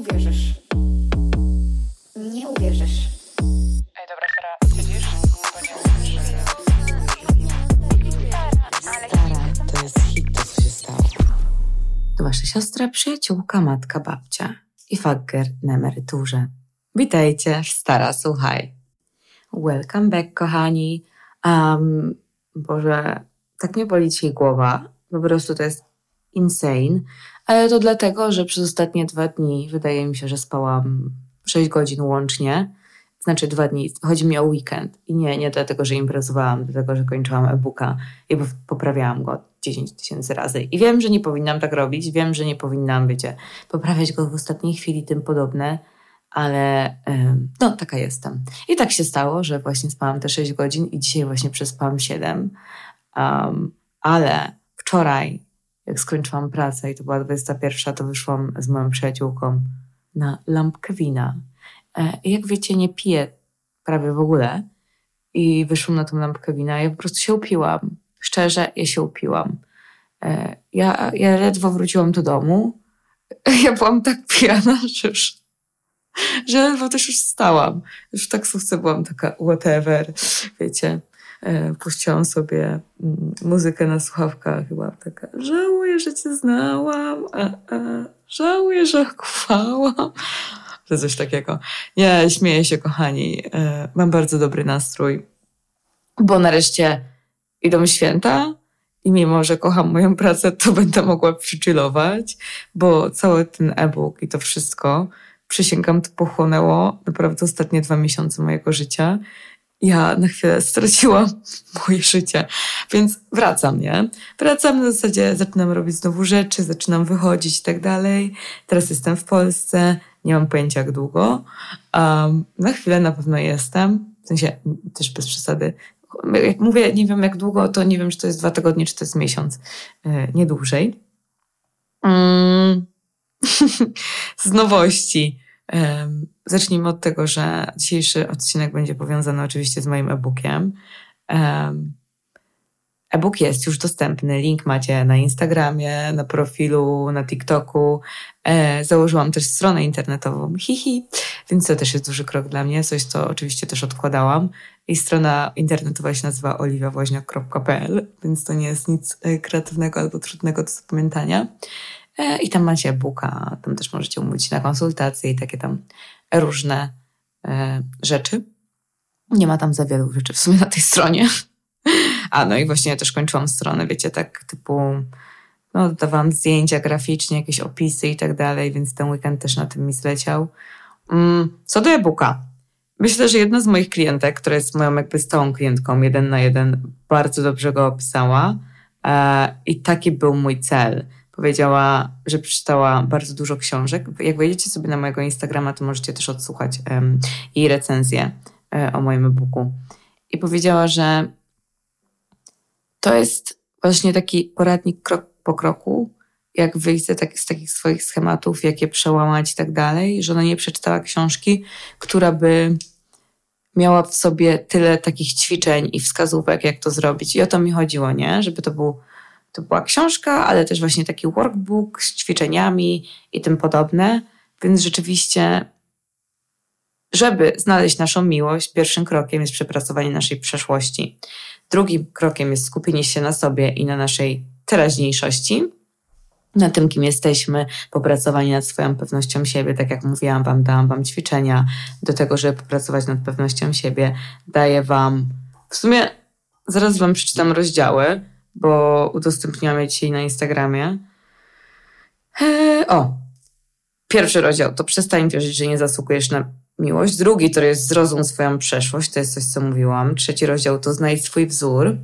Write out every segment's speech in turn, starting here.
uwierzysz. Nie uwierzysz. Ej, dobra, Sara, nie Stara, to jest hit, to co się stało. To wasza siostra, przyjaciółka, matka, babcia i fager na emeryturze. Witajcie, Stara, słuchaj. Welcome back, kochani. Um, Boże, tak mnie boli dzisiaj głowa. Po prostu to jest insane. Ale to dlatego, że przez ostatnie dwa dni wydaje mi się, że spałam 6 godzin łącznie. Znaczy dwa dni. Chodzi mi o weekend. I nie, nie dlatego, że imprezowałam, dlatego, że kończyłam e-booka i poprawiałam go 10 tysięcy razy. I wiem, że nie powinnam tak robić. Wiem, że nie powinnam, wiecie, poprawiać go w ostatniej chwili, tym podobne. Ale no, taka jestem. I tak się stało, że właśnie spałam te 6 godzin i dzisiaj właśnie przespałam 7. Um, ale wczoraj, jak skończyłam pracę i to była 21, to wyszłam z moją przyjaciółką na lampkę wina. E, jak wiecie, nie piję prawie w ogóle. I wyszłam na tą lampkę wina. Ja po prostu się upiłam. Szczerze, ja się upiłam. E, Ja, ja ledwo wróciłam do domu. Ja byłam tak pijana, że już, że ledwo też już stałam. Już w taksówce byłam taka whatever, wiecie. E, Puściłam sobie mm, muzykę na słuchawkach. Byłam taka, żałuję, że cię znałam, a, a, żałuję, że ufałam. To coś takiego. Nie, śmieję się, kochani. E, Mam bardzo dobry nastrój, bo nareszcie idą święta i mimo, że kocham moją pracę, to będę mogła przychillować, bo cały ten e-book i to wszystko, przysięgam, to pochłonęło naprawdę ostatnie dwa miesiące mojego życia. Ja na chwilę straciłam moje życie, więc wracam, nie? Wracam na zasadzie, zaczynam robić znowu rzeczy, zaczynam wychodzić i tak dalej. Teraz jestem w Polsce, nie mam pojęcia jak długo. Um, na chwilę na pewno jestem, w sensie też bez przesady. Jak mówię, nie wiem jak długo, to nie wiem, czy to jest dwa tygodnie, czy to jest miesiąc, yy, nie dłużej. Mm. Z nowości. Zacznijmy od tego, że dzisiejszy odcinek będzie powiązany oczywiście z moim e-bookiem. E-book jest już dostępny. Link macie na Instagramie, na profilu, na TikToku. E, założyłam też stronę internetową, hihi, więc to też jest duży krok dla mnie, coś, co oczywiście też odkładałam. I strona internetowa się nazywa oliwiawoźniak.pl, więc to nie jest nic e, kreatywnego albo trudnego do zapamiętania. E, I tam macie e-booka, tam też możecie umówić na konsultacje i takie tam różne e, rzeczy. Nie ma tam za wielu rzeczy w sumie na tej stronie. A no i właśnie ja też kończyłam stronę, wiecie, tak typu, no dodawałam zdjęcia graficznie, jakieś opisy i tak dalej, więc ten weekend też na tym mi zleciał. Mm, co do e-booka. Myślę, że jedna z moich klientek, która jest moją jakby stałą klientką, jeden na jeden, bardzo dobrze go opisała e, i taki był mój cel. Powiedziała, że przeczytała bardzo dużo książek. Jak wejdziecie sobie na mojego Instagrama, to możecie też odsłuchać um, jej recenzję e, o moim e-booku. I powiedziała, że to jest właśnie taki poradnik krok po kroku, jak wyjść tak, z takich swoich schematów, jak je przełamać i tak dalej, że ona nie przeczytała książki, która by miała w sobie tyle takich ćwiczeń i wskazówek, jak to zrobić. I o to mi chodziło, nie? Żeby to, był, to była książka, ale też właśnie taki workbook z ćwiczeniami i tym podobne. Więc rzeczywiście, żeby znaleźć naszą miłość, pierwszym krokiem jest przepracowanie naszej przeszłości. Drugim krokiem jest skupienie się na sobie i na naszej teraźniejszości, na tym, kim jesteśmy, popracowanie nad swoją pewnością siebie. Tak jak mówiłam Wam, dałam Wam ćwiczenia do tego, żeby popracować nad pewnością siebie. Daję Wam, w sumie zaraz Wam przeczytam rozdziały, bo udostępniłam je dzisiaj na Instagramie. Eee, o, pierwszy rozdział to przestań wierzyć, że nie zasługujesz na miłość. Drugi to jest zrozum swoją przeszłość, to jest coś, co mówiłam. Trzeci rozdział to znajdź swój wzór.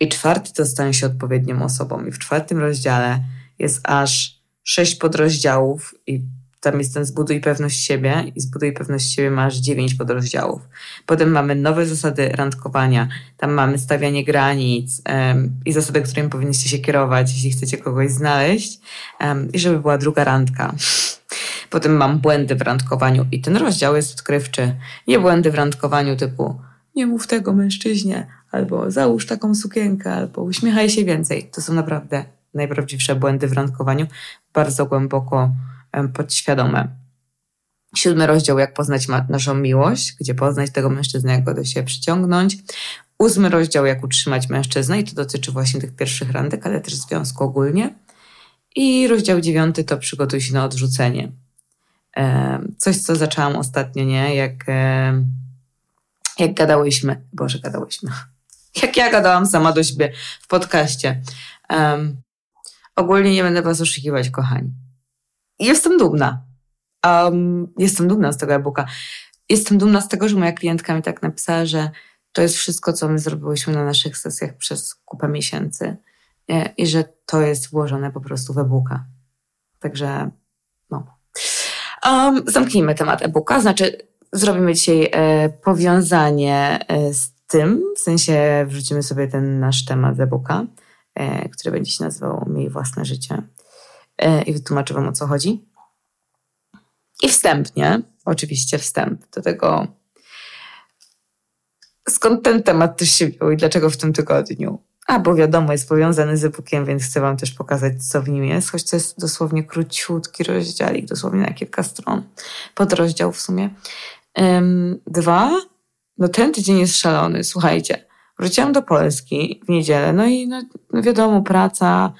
I czwarty to stań się odpowiednią osobą. I w czwartym rozdziale jest aż sześć podrozdziałów i tam jest ten zbuduj pewność siebie i zbuduj pewność siebie masz dziewięć podrozdziałów. Potem mamy nowe zasady randkowania, tam mamy stawianie granic um, i zasady, którymi powinniście się kierować, jeśli chcecie kogoś znaleźć um, i żeby była druga randka. Potem mam błędy w randkowaniu i ten rozdział jest odkrywczy. Nie błędy w randkowaniu typu nie mów tego mężczyźnie, albo załóż taką sukienkę, albo uśmiechaj się więcej. To są naprawdę najprawdziwsze błędy w randkowaniu, bardzo głęboko podświadome. Siódmy rozdział, jak poznać naszą miłość, gdzie poznać tego mężczyznę, jak go do siebie przyciągnąć. Ósmy rozdział, jak utrzymać mężczyznę i to dotyczy właśnie tych pierwszych randek, ale też związku ogólnie. I rozdział dziewiąty to przygotuj się na odrzucenie. Coś, co zaczęłam ostatnio, nie? Jak, jak gadałyśmy, Boże, gadałyśmy. Jak ja gadałam sama do siebie w podcaście. Um, ogólnie nie będę was oszukiwać, kochani. Jestem dumna. Um, jestem dumna z tego e-booka. Jestem dumna z tego, że moja klientka mi tak napisała, że to jest wszystko, co my zrobiłyśmy na naszych sesjach przez kupę miesięcy e, i że to jest włożone po prostu w e-booka. Także no. Um, zamknijmy temat e-booka, znaczy zrobimy dzisiaj e, powiązanie e, z tym, w sensie wrzucimy sobie ten nasz temat z e-booka, e, który będzie się nazywał Miej własne życie i wytłumaczę wam o co chodzi. I wstępnie, oczywiście wstęp do tego, skąd ten temat też się wziął i dlaczego w tym tygodniu. A, bo wiadomo, jest powiązany z e-bookiem, więc chcę wam też pokazać, co w nim jest, choć to jest dosłownie króciutki rozdziałik, dosłownie na kilka stron, podrozdział w sumie. Um, dwa, no ten tydzień jest szalony, słuchajcie. Wróciłam do Polski w niedzielę, no i no, no wiadomo, praca,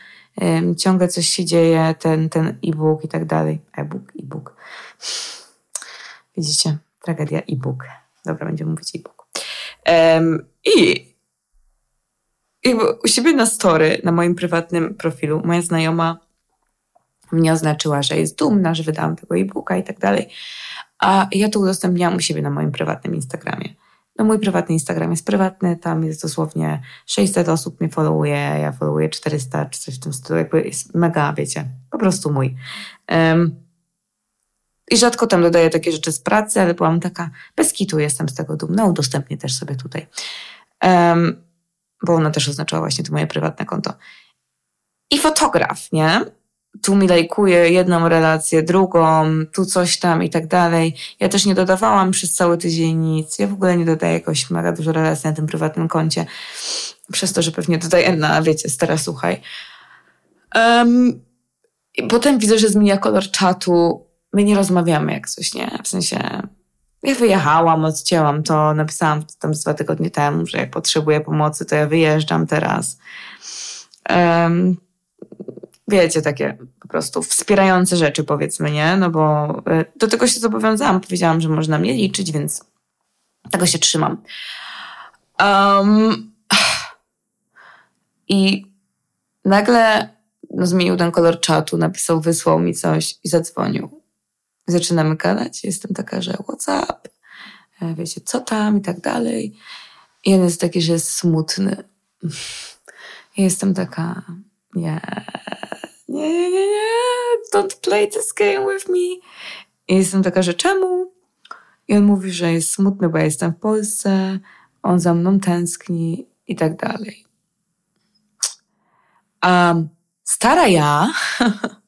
ciągle coś się dzieje, ten, ten e-book i tak dalej. E-book, e-book. Widzicie, tragedia e-book. Dobra, będziemy mówić e-book. Um, I jakby u siebie na story, na moim prywatnym profilu, moja znajoma mnie oznaczyła, że jest dumna, że wydałam tego e-booka i tak dalej. A ja to udostępniałam u siebie na moim prywatnym Instagramie. No mój prywatny Instagram jest prywatny, tam jest dosłownie 600 osób mnie followuje, ja followuję 400 czy coś w tym stylu, jakby jest mega, wiecie, po prostu mój. Um, I rzadko tam dodaję takie rzeczy z pracy, ale byłam taka, bez kitu jestem z tego dumna, udostępnię też sobie tutaj. Um, bo ona też oznaczała właśnie to moje prywatne konto. I fotograf, nie? Tu mi lajkuje jedną relację, drugą, tu coś tam i tak dalej. Ja też nie dodawałam przez cały tydzień nic. Ja w ogóle nie dodaję jakoś mega dużo relacji na tym prywatnym koncie. Przez to, że pewnie dodaję na, wiecie, stara słuchaj. Um, i potem widzę, że zmienia kolor czatu. My nie rozmawiamy jak coś, nie? W sensie ja wyjechałam, odcięłam to, napisałam tam dwa tygodnie temu, że jak potrzebuję pomocy, to ja wyjeżdżam teraz. Um, wiecie, takie po prostu wspierające rzeczy, powiedzmy, nie? No bo e, do tego się zobowiązałam. Powiedziałam, że można mnie liczyć, więc tego się trzymam. Um, I nagle no, zmienił ten kolor czatu, napisał, wysłał mi coś i zadzwonił. Zaczynamy gadać. Jestem taka, że WhatsApp, e, wiecie, co tam i tak dalej. I on jest taki, że jest smutny. Jestem taka, nie, nie, nie, nie, nie, don't play this game with me. I jestem taka, że czemu? I on mówi, że jest smutny, bo ja jestem w Polsce, on za mną tęskni i tak dalej. A stara ja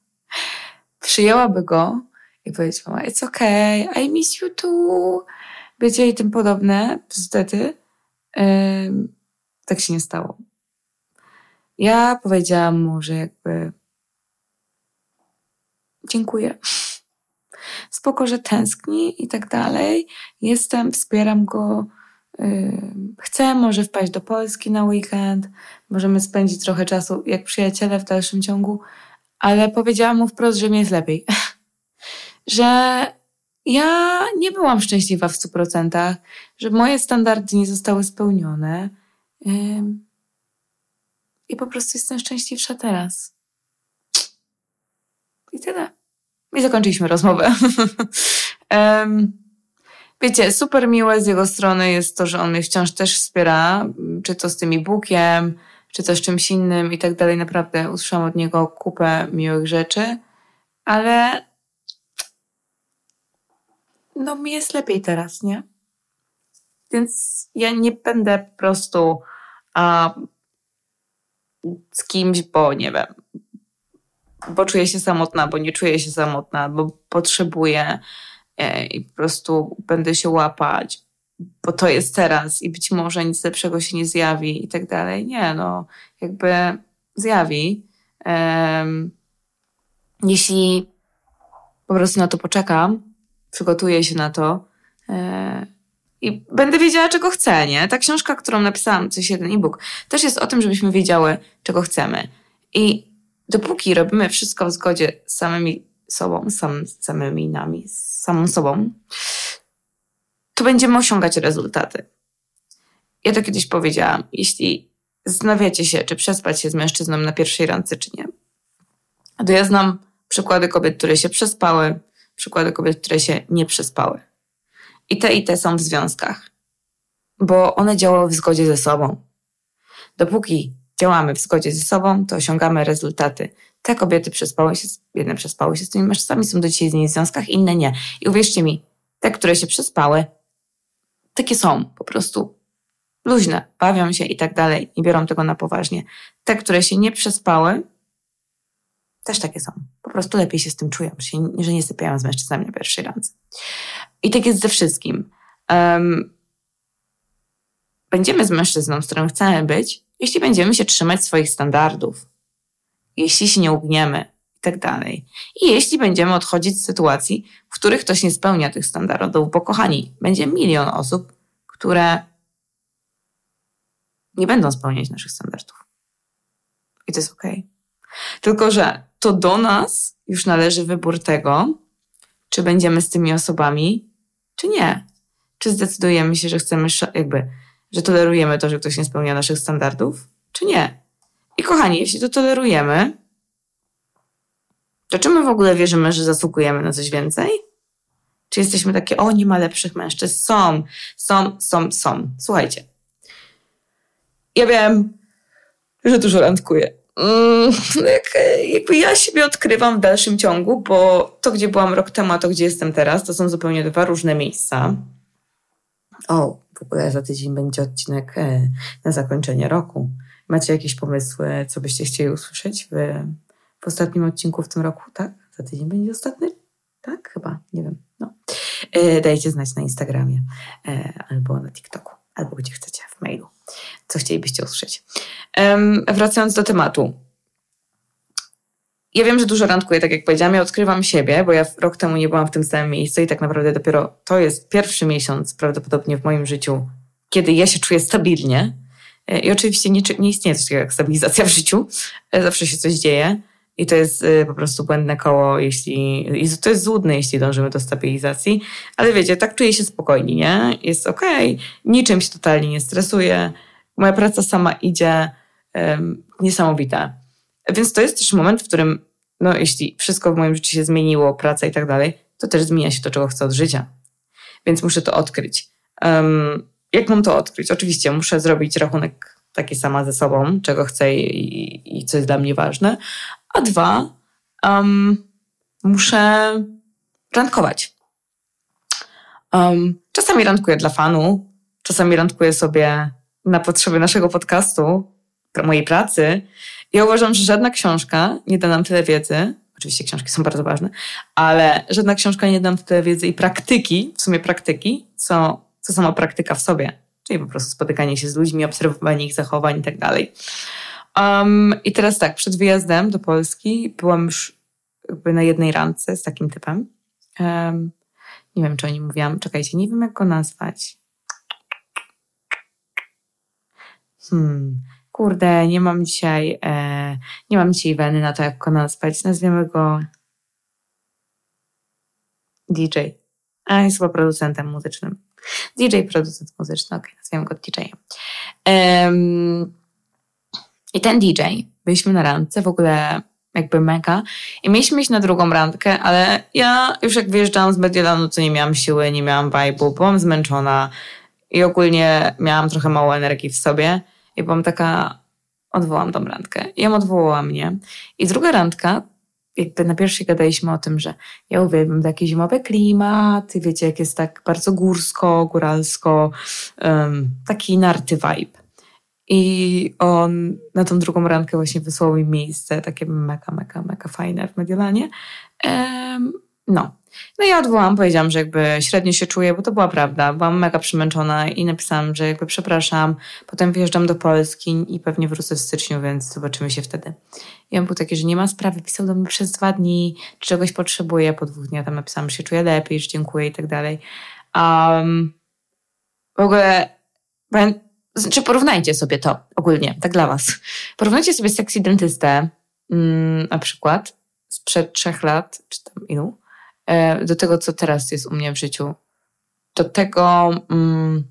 przyjęłaby go i powiedziała, it's okay, I miss you too. Wiecie, i tym podobne, niestety. tak się nie stało. Ja powiedziałam mu, że jakby dziękuję. Spoko, że tęskni i tak dalej. Jestem, wspieram go. Chcę może wpaść do Polski na weekend. Możemy spędzić trochę czasu jak przyjaciele w dalszym ciągu, ale powiedziałam mu wprost, że mi jest lepiej. że ja nie byłam szczęśliwa w stu procentach, że moje standardy nie zostały spełnione. I po prostu jestem szczęśliwsza teraz. I tyle. I zakończyliśmy rozmowę. um, wiecie, super miłe z jego strony jest to, że on mnie wciąż też wspiera, czy to z tym e-bookiem, czy to z czymś innym i tak dalej. Naprawdę usłyszałam od niego kupę miłych rzeczy, ale no mi jest lepiej teraz, nie? Więc ja nie będę po prostu a, z kimś, bo nie wiem, bo czuję się samotna, bo nie czuję się samotna, bo potrzebuję e, i po prostu będę się łapać, bo to jest teraz i być może nic lepszego się nie zjawi i tak dalej. Nie, no, jakby zjawi. Um, jeśli po prostu na to poczekam, przygotuję się na to e, i będę wiedziała, czego chcę, nie? Ta książka, którą napisałam, coś jeden e-book, też jest o tym, żebyśmy wiedziały, czego chcemy. I dopóki robimy wszystko w zgodzie z samymi sobą, sam, samymi nami, z samą sobą, to będziemy osiągać rezultaty. Ja to kiedyś powiedziałam, jeśli zastanawiacie się, czy przespać się z mężczyzną na pierwszej randce, czy nie, to ja znam przykłady kobiet, które się przespały, przykłady kobiet, które się nie przespały. I te i te są w związkach, bo one działały w zgodzie ze sobą. Dopóki działamy w zgodzie ze sobą, to osiągamy rezultaty. Te kobiety przespały się, jedne przespały się z tymi mężczyznami, są do dzisiaj z nimi w związkach, inne nie. I uwierzcie mi, te, które się przespały, takie są po prostu luźne, bawią się i tak dalej, nie biorą tego na poważnie. Te, które się nie przespały, też takie są. Po prostu lepiej się z tym czują, że, nie sypiają z mężczyznami na pierwszej randce. I tak jest ze wszystkim. Um, będziemy z mężczyzną, z którym chcemy być, jeśli będziemy się trzymać swoich standardów, jeśli się nie ugniemy i tak dalej. I jeśli będziemy odchodzić z sytuacji, w których ktoś nie spełnia tych standardów, bo kochani, będzie milion osób, które nie będą spełniać naszych standardów. I to jest. Okay. Tylko, że to do nas już należy wybór tego, czy będziemy z tymi osobami, czy nie. Czy zdecydujemy się, że chcemy, jakby, że tolerujemy to, że ktoś nie spełnia naszych standardów, czy nie. I kochani, jeśli to tolerujemy, to czy my w ogóle wierzymy, że zasługujemy na coś więcej? Czy jesteśmy takie, o, nie ma lepszych mężczyzn? Są, są, są, są. Słuchajcie. Ja wiem, że dużo randkuję. Mm, jak, jakby ja siebie odkrywam w dalszym ciągu, bo to, gdzie byłam rok temu, a to, gdzie jestem teraz, to są zupełnie dwa różne miejsca. O, w ogóle za tydzień będzie odcinek e, na zakończenie roku. Macie jakieś pomysły, co byście chcieli usłyszeć w, w ostatnim odcinku w tym roku, tak? Za tydzień będzie ostatni? Tak? Chyba, nie wiem. No. E, dajcie znać na Instagramie e, albo na TikToku, albo gdzie chcecie, w mailu co chcielibyście usłyszeć. Um, wracając do tematu. Ja wiem, że dużo randkuję, tak jak powiedziałam, ja odkrywam siebie, bo ja rok temu nie byłam w tym samym miejscu i tak naprawdę dopiero to jest pierwszy miesiąc prawdopodobnie w moim życiu, kiedy ja się czuję stabilnie. E, I oczywiście nie, nie istnieje coś takiego jak stabilizacja w życiu, e, zawsze się coś dzieje. I to jest e, po prostu błędne koło, jeśli, i to jest złudne, jeśli dążymy do stabilizacji. Ale wiecie, tak czuję się spokojnie, nie? Jest okej, okay, niczym się totalnie nie stresuję, moja praca sama idzie um, niesamowita. Więc to jest też moment, w którym, no, jeśli wszystko w moim życiu się zmieniło, praca i tak dalej, to też zmienia się to, czego chcę od życia. Więc muszę to odkryć. Um, jak mam to odkryć? Oczywiście muszę zrobić rachunek taki sama ze sobą, czego chcę i, i co jest dla mnie ważne. A dwa, um, muszę randkować. Um, czasami randkuję dla fanu, czasami randkuję sobie na potrzeby naszego podcastu, mojej pracy. Ja uważam, że żadna książka nie da nam tyle wiedzy. Oczywiście książki są bardzo ważne, ale żadna książka nie da nam tyle wiedzy i praktyki, w sumie praktyki, co, co sama praktyka w sobie. Czyli po prostu spotykanie się z ludźmi, obserwowanie ich zachowań i tak dalej. Um, I teraz tak, przed wyjazdem do Polski byłam już jakby na jednej randce z takim typem. Um, nie wiem, czy o nim mówiłam. Czekajcie, nie wiem, jak go nazwać. Hmm, kurde, nie mam dzisiaj, e, nie mam dzisiaj weny na to, jak go nazwać. Nazwiemy go DJ. A jest chyba producentem muzycznym. DJ, producent muzyczny, okej, okay, nazwiemy go DJ-em. Um, I ten DJ, byliśmy na randce, w ogóle jakby mega. I mieliśmy iść na drugą randkę, ale ja już jak wyjeżdżałam z Mediolanu, to nie miałam siły, nie miałam vibe'u, byłam zmęczona i ogólnie miałam trochę mało energii w sobie. I byłam taka, odwołam tą randkę. I ją odwołała mnie. I druga randka, jakby na pierwszej gadaliśmy o tym, że ja uwielbiam taki zimowy klimat, i wiecie, jak jest tak bardzo górsko, góralsko, um, taki narty vibe. I on na tą drugą randkę właśnie wysłał mi miejsce takie mega, mega, mega fajne w Mediolanie. Um, no. No ja odwołałam, powiedziałam, że jakby średnio się czuję, bo to była prawda. Byłam mega przemęczona i napisałam, że jakby przepraszam, potem wyjeżdżam do Polski i pewnie wrócę w styczniu, więc zobaczymy się wtedy. I on był taki, że nie ma sprawy, pisał do mnie przez dwa dni, czy czegoś potrzebuję, po dwóch dniach tam napisałam, że się czuję lepiej, że dziękuję i tak dalej. Um, w ogóle, znaczy porównajcie sobie to ogólnie, tak dla was. Porównajcie sobie sexy dentystę, mm, na przykład, sprzed trzech lat, czy tam ilu, E, do tego, co teraz jest u mnie w życiu. Do tego, mm,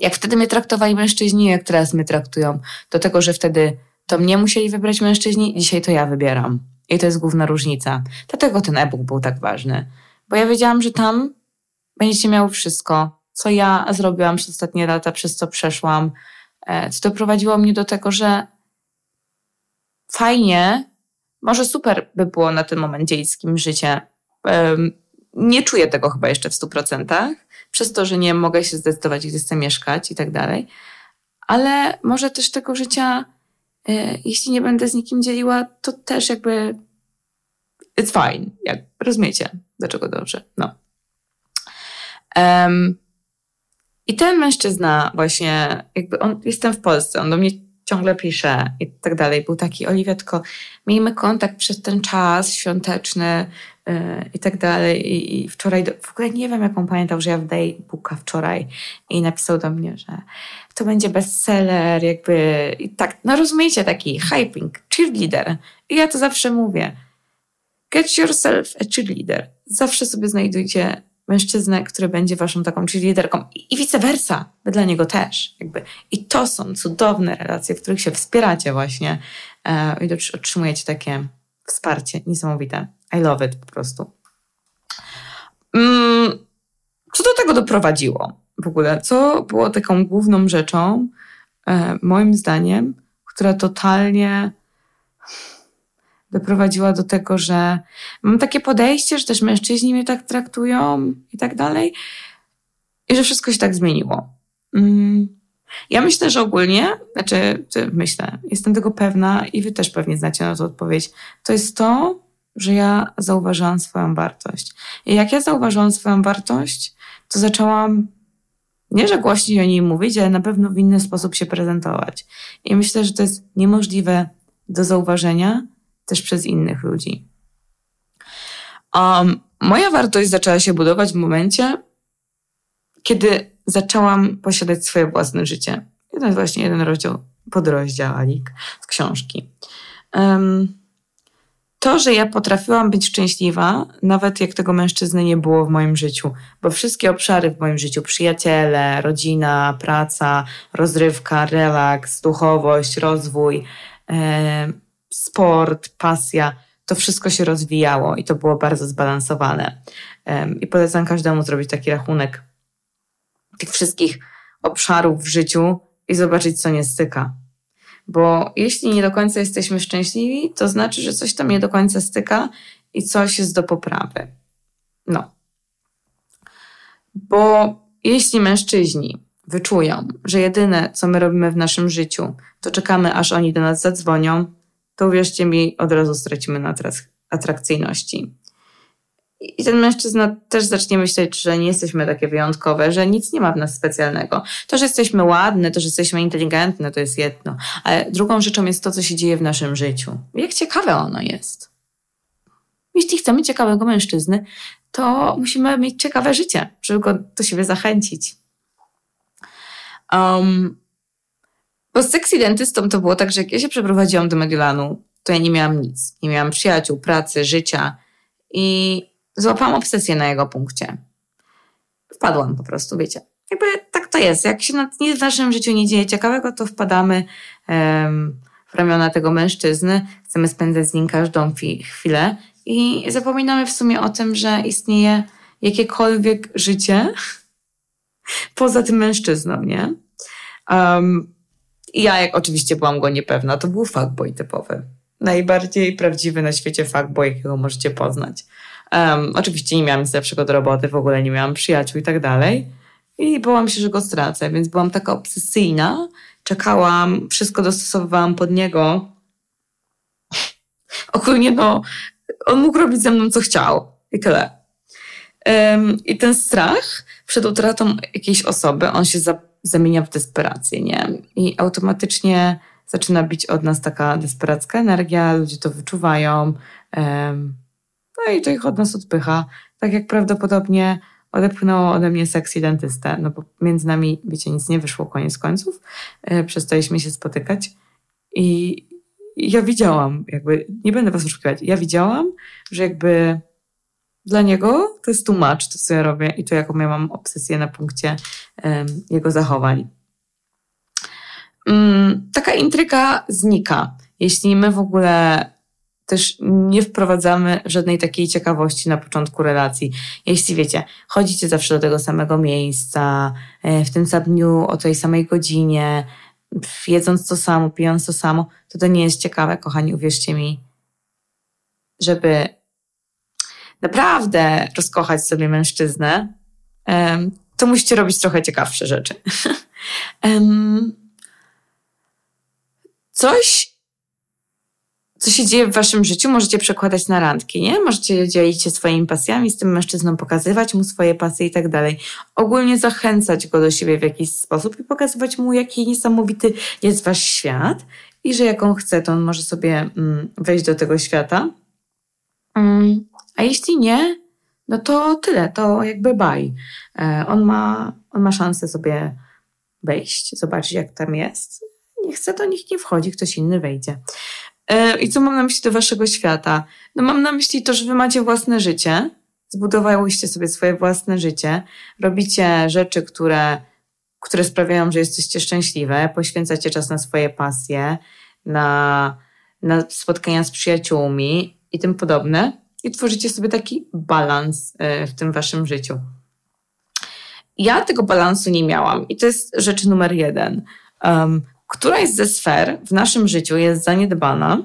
jak wtedy mnie traktowali mężczyźni, jak teraz mnie traktują. Do tego, że wtedy to mnie musieli wybrać mężczyźni, dzisiaj to ja wybieram. I to jest główna różnica. Dlatego ten e-book był tak ważny. Bo ja wiedziałam, że tam będziecie miały wszystko, co ja zrobiłam przez ostatnie lata, przez co przeszłam, e, co doprowadziło mnie do tego, że fajnie, może super by było na ten moment dzieckim życie, nie czuję tego chyba jeszcze w stu procentach, przez to, że nie mogę się zdecydować, gdzie chcę mieszkać i tak dalej. Ale może też tego życia, e, jeśli nie będę z nikim dzieliła, to też jakby it's fine. Jak rozumiecie, dlaczego dobrze. No. Um, I ten mężczyzna właśnie, jakby on, jestem w Polsce, on do mnie ciągle pisze i tak dalej. Był taki, Oliwiatko, miejmy kontakt przez ten czas świąteczny, Y, i tak dalej. I, wczoraj, do, w ogóle nie wiem, jak on pamiętał, że ja wdaję buka wczoraj i napisał do mnie, że to będzie bestseller, jakby i tak, no rozumiecie, taki hyping, cheerleader. I ja to zawsze mówię. Get yourself a cheerleader. Zawsze sobie znajdujcie mężczyznę, który będzie waszą taką cheerleaderką i, i vice versa, wy dla niego też. Jakby. I to są cudowne relacje, w których się wspieracie właśnie e, i otrzymujecie takie wsparcie niesamowite. I love it po prostu. Mm, co do tego doprowadziło w ogóle? Co było taką główną rzeczą, e, moim zdaniem, która totalnie doprowadziła do tego, że mam takie podejście, że też mężczyźni mnie tak traktują i tak dalej, i że wszystko się tak zmieniło. Mm. Ja myślę, że ogólnie, znaczy myślę, jestem tego pewna i wy też pewnie znacie na to odpowiedź, to jest to, że ja zauważyłam swoją wartość. I jak ja zauważyłam swoją wartość, to zaczęłam nie, że głośniej o niej mówić, ale na pewno w inny sposób się prezentować. I myślę, że to jest niemożliwe do zauważenia też przez innych ludzi. Um, moja wartość zaczęła się budować w momencie, kiedy zaczęłam posiadać swoje własne życie. To jest właśnie jeden rozdział, podrozdziałalik z książki. Um, to, że ja potrafiłam być szczęśliwa, nawet jak tego mężczyzny nie było w moim życiu, bo wszystkie obszary w moim życiu, przyjaciele, rodzina, praca, rozrywka, relaks, duchowość, rozwój, e, sport, pasja, to wszystko się rozwijało i to było bardzo zbalansowane. I polecam każdemu zrobić taki rachunek tych wszystkich obszarów w życiu i zobaczyć, co nie styka. Bo jeśli nie do końca jesteśmy szczęśliwi, to znaczy, że coś tam nie do końca styka i coś jest do poprawy. No. Bo jeśli mężczyźni wyczują, że jedyne, co my robimy w naszym życiu, to czekamy, aż oni do nas zadzwonią, to uwierzcie mi, od razu stracimy na atrakcyjności. I ten mężczyzna też zacznie myśleć, że nie jesteśmy takie wyjątkowe, że nic nie ma w nas specjalnego. To, że jesteśmy ładne, to, że jesteśmy inteligentne, to jest jedno. Ale drugą rzeczą jest to, co się dzieje w naszym życiu. Jak ciekawe ono jest. Jeśli chcemy ciekawego mężczyzny, to musimy mieć ciekawe życie, żeby go do siebie zachęcić. Um, bo z sexy dentystą to było tak, że jak ja się przeprowadziłam do Mediolanu, to ja nie miałam nic. Nie miałam przyjaciół, pracy, życia. I złapałam obsesję na jego punkcie. Wpadłam po prostu, wiecie. Jakby tak to jest. Jak się nic w naszym życiu nie dzieje ciekawego, to wpadamy um, w ramiona tego mężczyzny, chcemy spędzać z nim każdą chwilę i zapominamy w sumie o tym, że istnieje jakiekolwiek życie poza tym mężczyzną, nie? Um, ja, jak oczywiście byłam go niepewna, to był fuckboy typowy. Najbardziej prawdziwy na świecie fuckboy, jakiego możecie poznać. Um, oczywiście nie miałam nic lepszego do roboty, w ogóle nie miałam przyjaciół i tak dalej. I bałam się, że go stracę, więc byłam taka obsesyjna. Czekałam, wszystko dostosowywałam pod niego. Ogólnie no, on mógł robić ze mną co chciał. i tyle. Um, I ten strach przed utratą jakiejś osoby, on się za, zamienia w desperację, nie? I automatycznie zaczyna bić od nas taka desperacka energia, ludzie to wyczuwają, no i to ich od nas odpycha. Tak jak prawdopodobnie odepchnęło ode mnie seks dentystę, no bo między nami, wiecie, nic nie wyszło koniec końców, yy, przestaliśmy się spotykać i ja widziałam, jakby, nie będę was oszukiwać, ja widziałam, że jakby dla niego to jest tłumacz, to co ja robię i to jaką ja mam obsesję na punkcie um, jego zachowań. Um, taka intryga znika, jeśli my w ogóle też nie wprowadzamy żadnej takiej ciekawości na początku relacji. Jeśli wiecie, chodzicie zawsze do tego samego miejsca, e, w tym samym dniu, o tej samej godzinie, jedząc to samo, pijąc to samo, to to nie jest ciekawe, kochani, uwierzcie mi, żeby naprawdę rozkochać sobie mężczyznę, to musicie robić trochę ciekawsze rzeczy. Coś, co się dzieje w waszym życiu, możecie przekładać na randki, nie? Możecie dzielić się swoimi pasjami z tym mężczyzną, pokazywać mu swoje pasje i tak dalej. Ogólnie zachęcać go do siebie w jakiś sposób i pokazywać mu, jaki niesamowity jest wasz świat i że jak on chce, to on może sobie mm, wejść do tego świata. Mm, a jeśli nie, no to tyle, to jakby baj. E, on ma, on ma szansę sobie wejść, zobaczyć jak tam jest. Nie chce, to niech nie wchodzi, ktoś inny wejdzie. E, I co mam na myśli do waszego świata? No mam na myśli to, że wy macie własne życie, zbudowałyście sobie swoje własne życie, robicie rzeczy, które, które sprawiają, że jesteście szczęśliwe, poświęcacie czas na swoje pasje, na, na spotkania z przyjaciółmi i tym podobne i tworzycie sobie taki balans e, w tym waszym życiu. Ja tego balansu nie miałam i to jest rzecz numer jeden. Um, któraś ze sfer w naszym życiu jest zaniedbana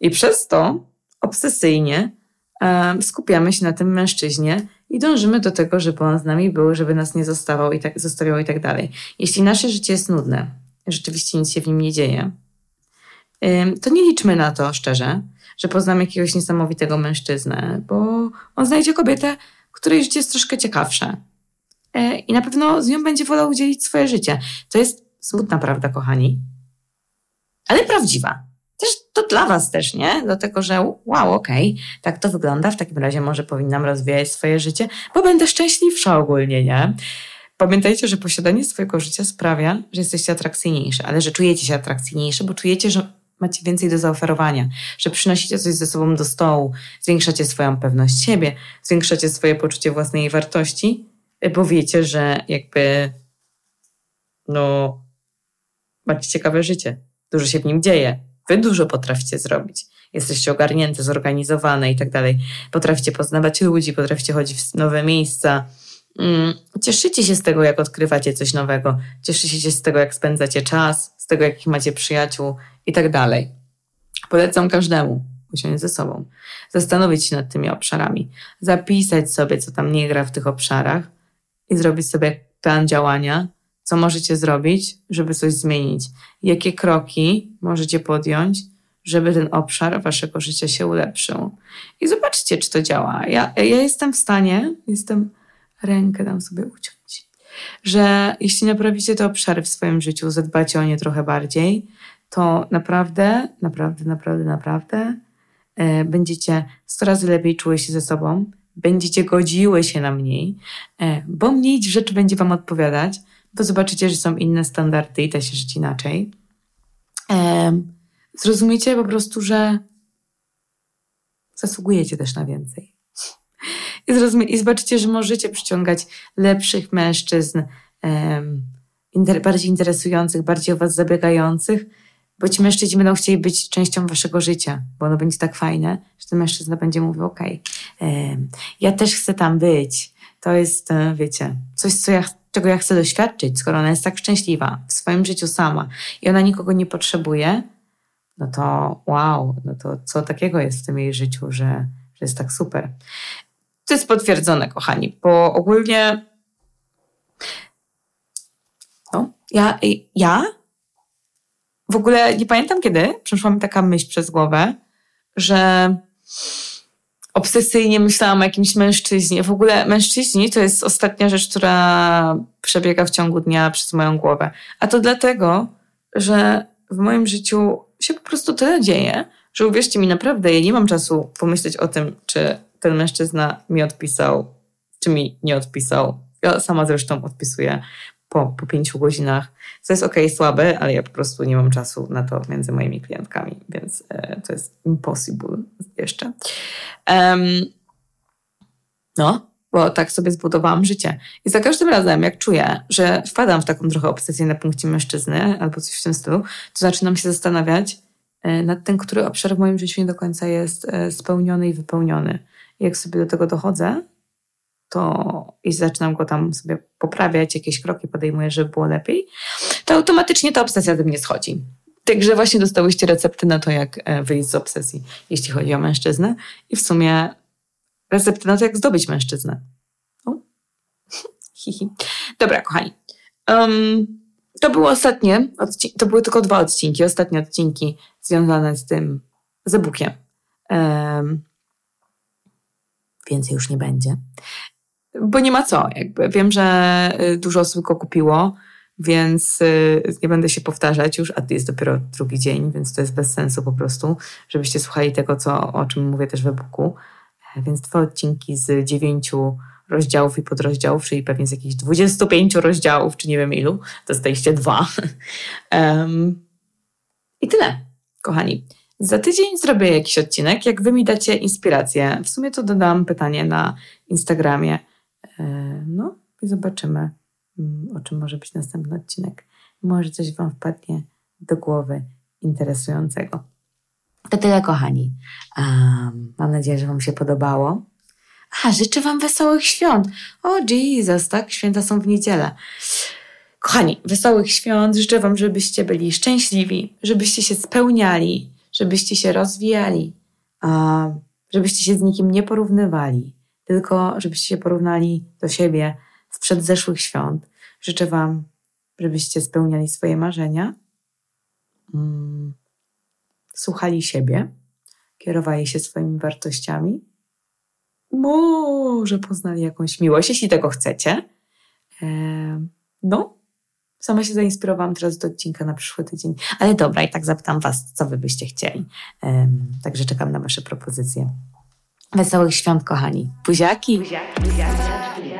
i przez to obsesyjnie um, skupiamy się na tym mężczyźnie i dążymy do tego, żeby on z nami był, żeby nas nie zostawał i tak, zostawiał i tak dalej. Jeśli nasze życie jest nudne, rzeczywiście nic się w nim nie dzieje, to nie liczmy na to szczerze, że poznam jakiegoś niesamowitego mężczyznę, bo on znajdzie kobietę, której życie jest troszkę ciekawsze. E, I na pewno z nią będzie wolał udzielić swoje życie. To jest smutna prawda, kochani, ale prawdziwa. Też to dla Was też, nie? Dlatego, że wow, okej, okay, tak to wygląda, w takim razie może powinnam rozwijać swoje życie, bo będę szczęśliwsza ogólnie, nie? Pamiętajcie, że posiadanie swojego życia sprawia, że jesteście atrakcyjniejsze, ale że czujecie się atrakcyjniejsze, bo czujecie, że macie więcej do zaoferowania, że przynosicie coś ze sobą do stołu, zwiększacie swoją pewność siebie, zwiększacie swoje poczucie własnej wartości, bo wiecie, że jakby no macie ciekawe życie, dużo się w nim dzieje, wy dużo potraficie zrobić. Jesteście ogarnięte, zorganizowane i tak dalej. Potraficie poznawać ludzi, potraficie chodzić w nowe miejsca. Mm, cieszycie się z tego, jak odkrywacie coś nowego. Cieszycie się z tego, jak spędzacie czas, z tego, jakich macie przyjaciół, i tak dalej. Polecam każdemu usiąść ze sobą, zastanowić się nad tymi obszarami, zapisać sobie, co tam nie gra w tych obszarach i zrobić sobie plan działania, co możecie zrobić, żeby coś zmienić, jakie kroki możecie podjąć, żeby ten obszar waszego życia się ulepszył. I zobaczcie, czy to działa. Ja, ja jestem w stanie, jestem, rękę dam sobie uciąć, że jeśli naprawicie te obszary w swoim życiu, zadbacie o nie trochę bardziej, to naprawdę, naprawdę, naprawdę, naprawdę e, będziecie 100 razy lepiej czuły się ze sobą, będziecie godziły się na mniej, e, bo mniej rzeczy będzie Wam odpowiadać, bo zobaczycie, że są inne standardy i da się żyć inaczej. E, zrozumiecie po prostu, że zasługujecie też na więcej. I, zrozumie, I zobaczycie, że możecie przyciągać lepszych mężczyzn, bardziej interesujących, bardziej o Was zabiegających, bo ci mężczyźni będą chcieli być częścią waszego życia, bo ono będzie tak fajne, że ten mężczyzna będzie mówił, okej, okay, ja też chcę tam być. To jest, e, wiecie, coś, co ja, czego ja chcę doświadczyć, skoro ona jest tak szczęśliwa w swoim życiu sama i ona nikogo nie potrzebuje, no to wow, no to co takiego jest w tym jej życiu, że, że jest tak super. To jest potwierdzone, kochani, bo ogólnie no, ja, ja w ogóle nie pamiętam kiedy przeszła mi taka myśl przez głowę, że obsesyjnie myślałam o jakimś mężczyźnie. W ogóle mężczyźni to jest ostatnia rzecz, która przebiega w ciągu dnia przez moją głowę. A to dlatego, że w moim życiu się po prostu tyle dzieje, że uwierzcie mi, naprawdę, ja nie mam czasu pomyśleć o tym, czy ten mężczyzna mi odpisał, czy mi nie odpisał. Ja sama zresztą odpisuję po, po pięciu godzinach, co jest ok, słabe, ale ja po prostu nie mam czasu na to między moimi klientkami, więc e, to jest impossible jeszcze. Um, no, bo tak sobie zbudowałam życie. I za każdym razem, jak czuję, że wpadam w taką trochę obsesję na punkcie mężczyzny albo coś w tym stylu, to zaczynam się zastanawiać e, nad tym, który obszar w moim życiu nie do końca jest e, spełniony i wypełniony. Jak sobie do tego dochodzę, to i zaczynam go tam sobie poprawiać, jakieś kroki podejmuję, żeby było lepiej, to automatycznie ta obsesja ze mnie schodzi. Także właśnie dostałyście recepty na to, jak e, wyjść z obsesji, jeśli chodzi o mężczyznę i w sumie recepty na to, jak zdobyć mężczyznę. O. Hihi. Dobra, kochani. Um, to były ostatnie, to były tylko dwa odcinki, ostatnie odcinki związane z tym, z e-bookiem. Um, więcej już nie będzie bo nie ma co. Jakby. Wiem, że y, dużo osób go kupiło, więc y, nie będę się powtarzać już, a jest dopiero drugi dzień, więc to jest bez sensu po prostu, żebyście słuchali tego, co, o czym mówię też w e-booku. E, więc dwa odcinki z dziewięciu rozdziałów i podrozdziałów, czyli pewnie z jakichś 25 rozdziałów, czy nie wiem ilu, dostaliście dwa. um, I tyle, kochani. Za tydzień zrobię jakiś odcinek, jak wy mi dacie inspirację. W sumie to dodam pytanie na Instagramie E, no i zobaczymy, mm, o czym może być następny odcinek. Może coś Wam wpadnie do głowy interesującego. To tyle, kochani. Um, mam nadzieję, że Wam się podobało. A, życzę Wam wesołych świąt. O, Jesus, tak? Święta są w niedzielę. Kochani, wesołych świąt. Życzę Wam, żebyście byli szczęśliwi, żebyście się spełniali, żebyście się rozwijali, żebyście się z nikim nie porównywali, tylko żebyście się porównali do siebie sprzed zeszłych świąt. Życzę Wam, żebyście spełniali swoje marzenia, mm, słuchali siebie, kierowali się swoimi wartościami, może poznali jakąś miłość, jeśli tego chcecie. No, sama się zainspirowałam teraz do odcinka na przyszły tydzień. Ale dobra, i tak zapytam Was, co Wy byście chcieli. Także czekam na Wasze propozycje. Wesołych świąt, kochani. Buziaki. Buziaki, buziaki.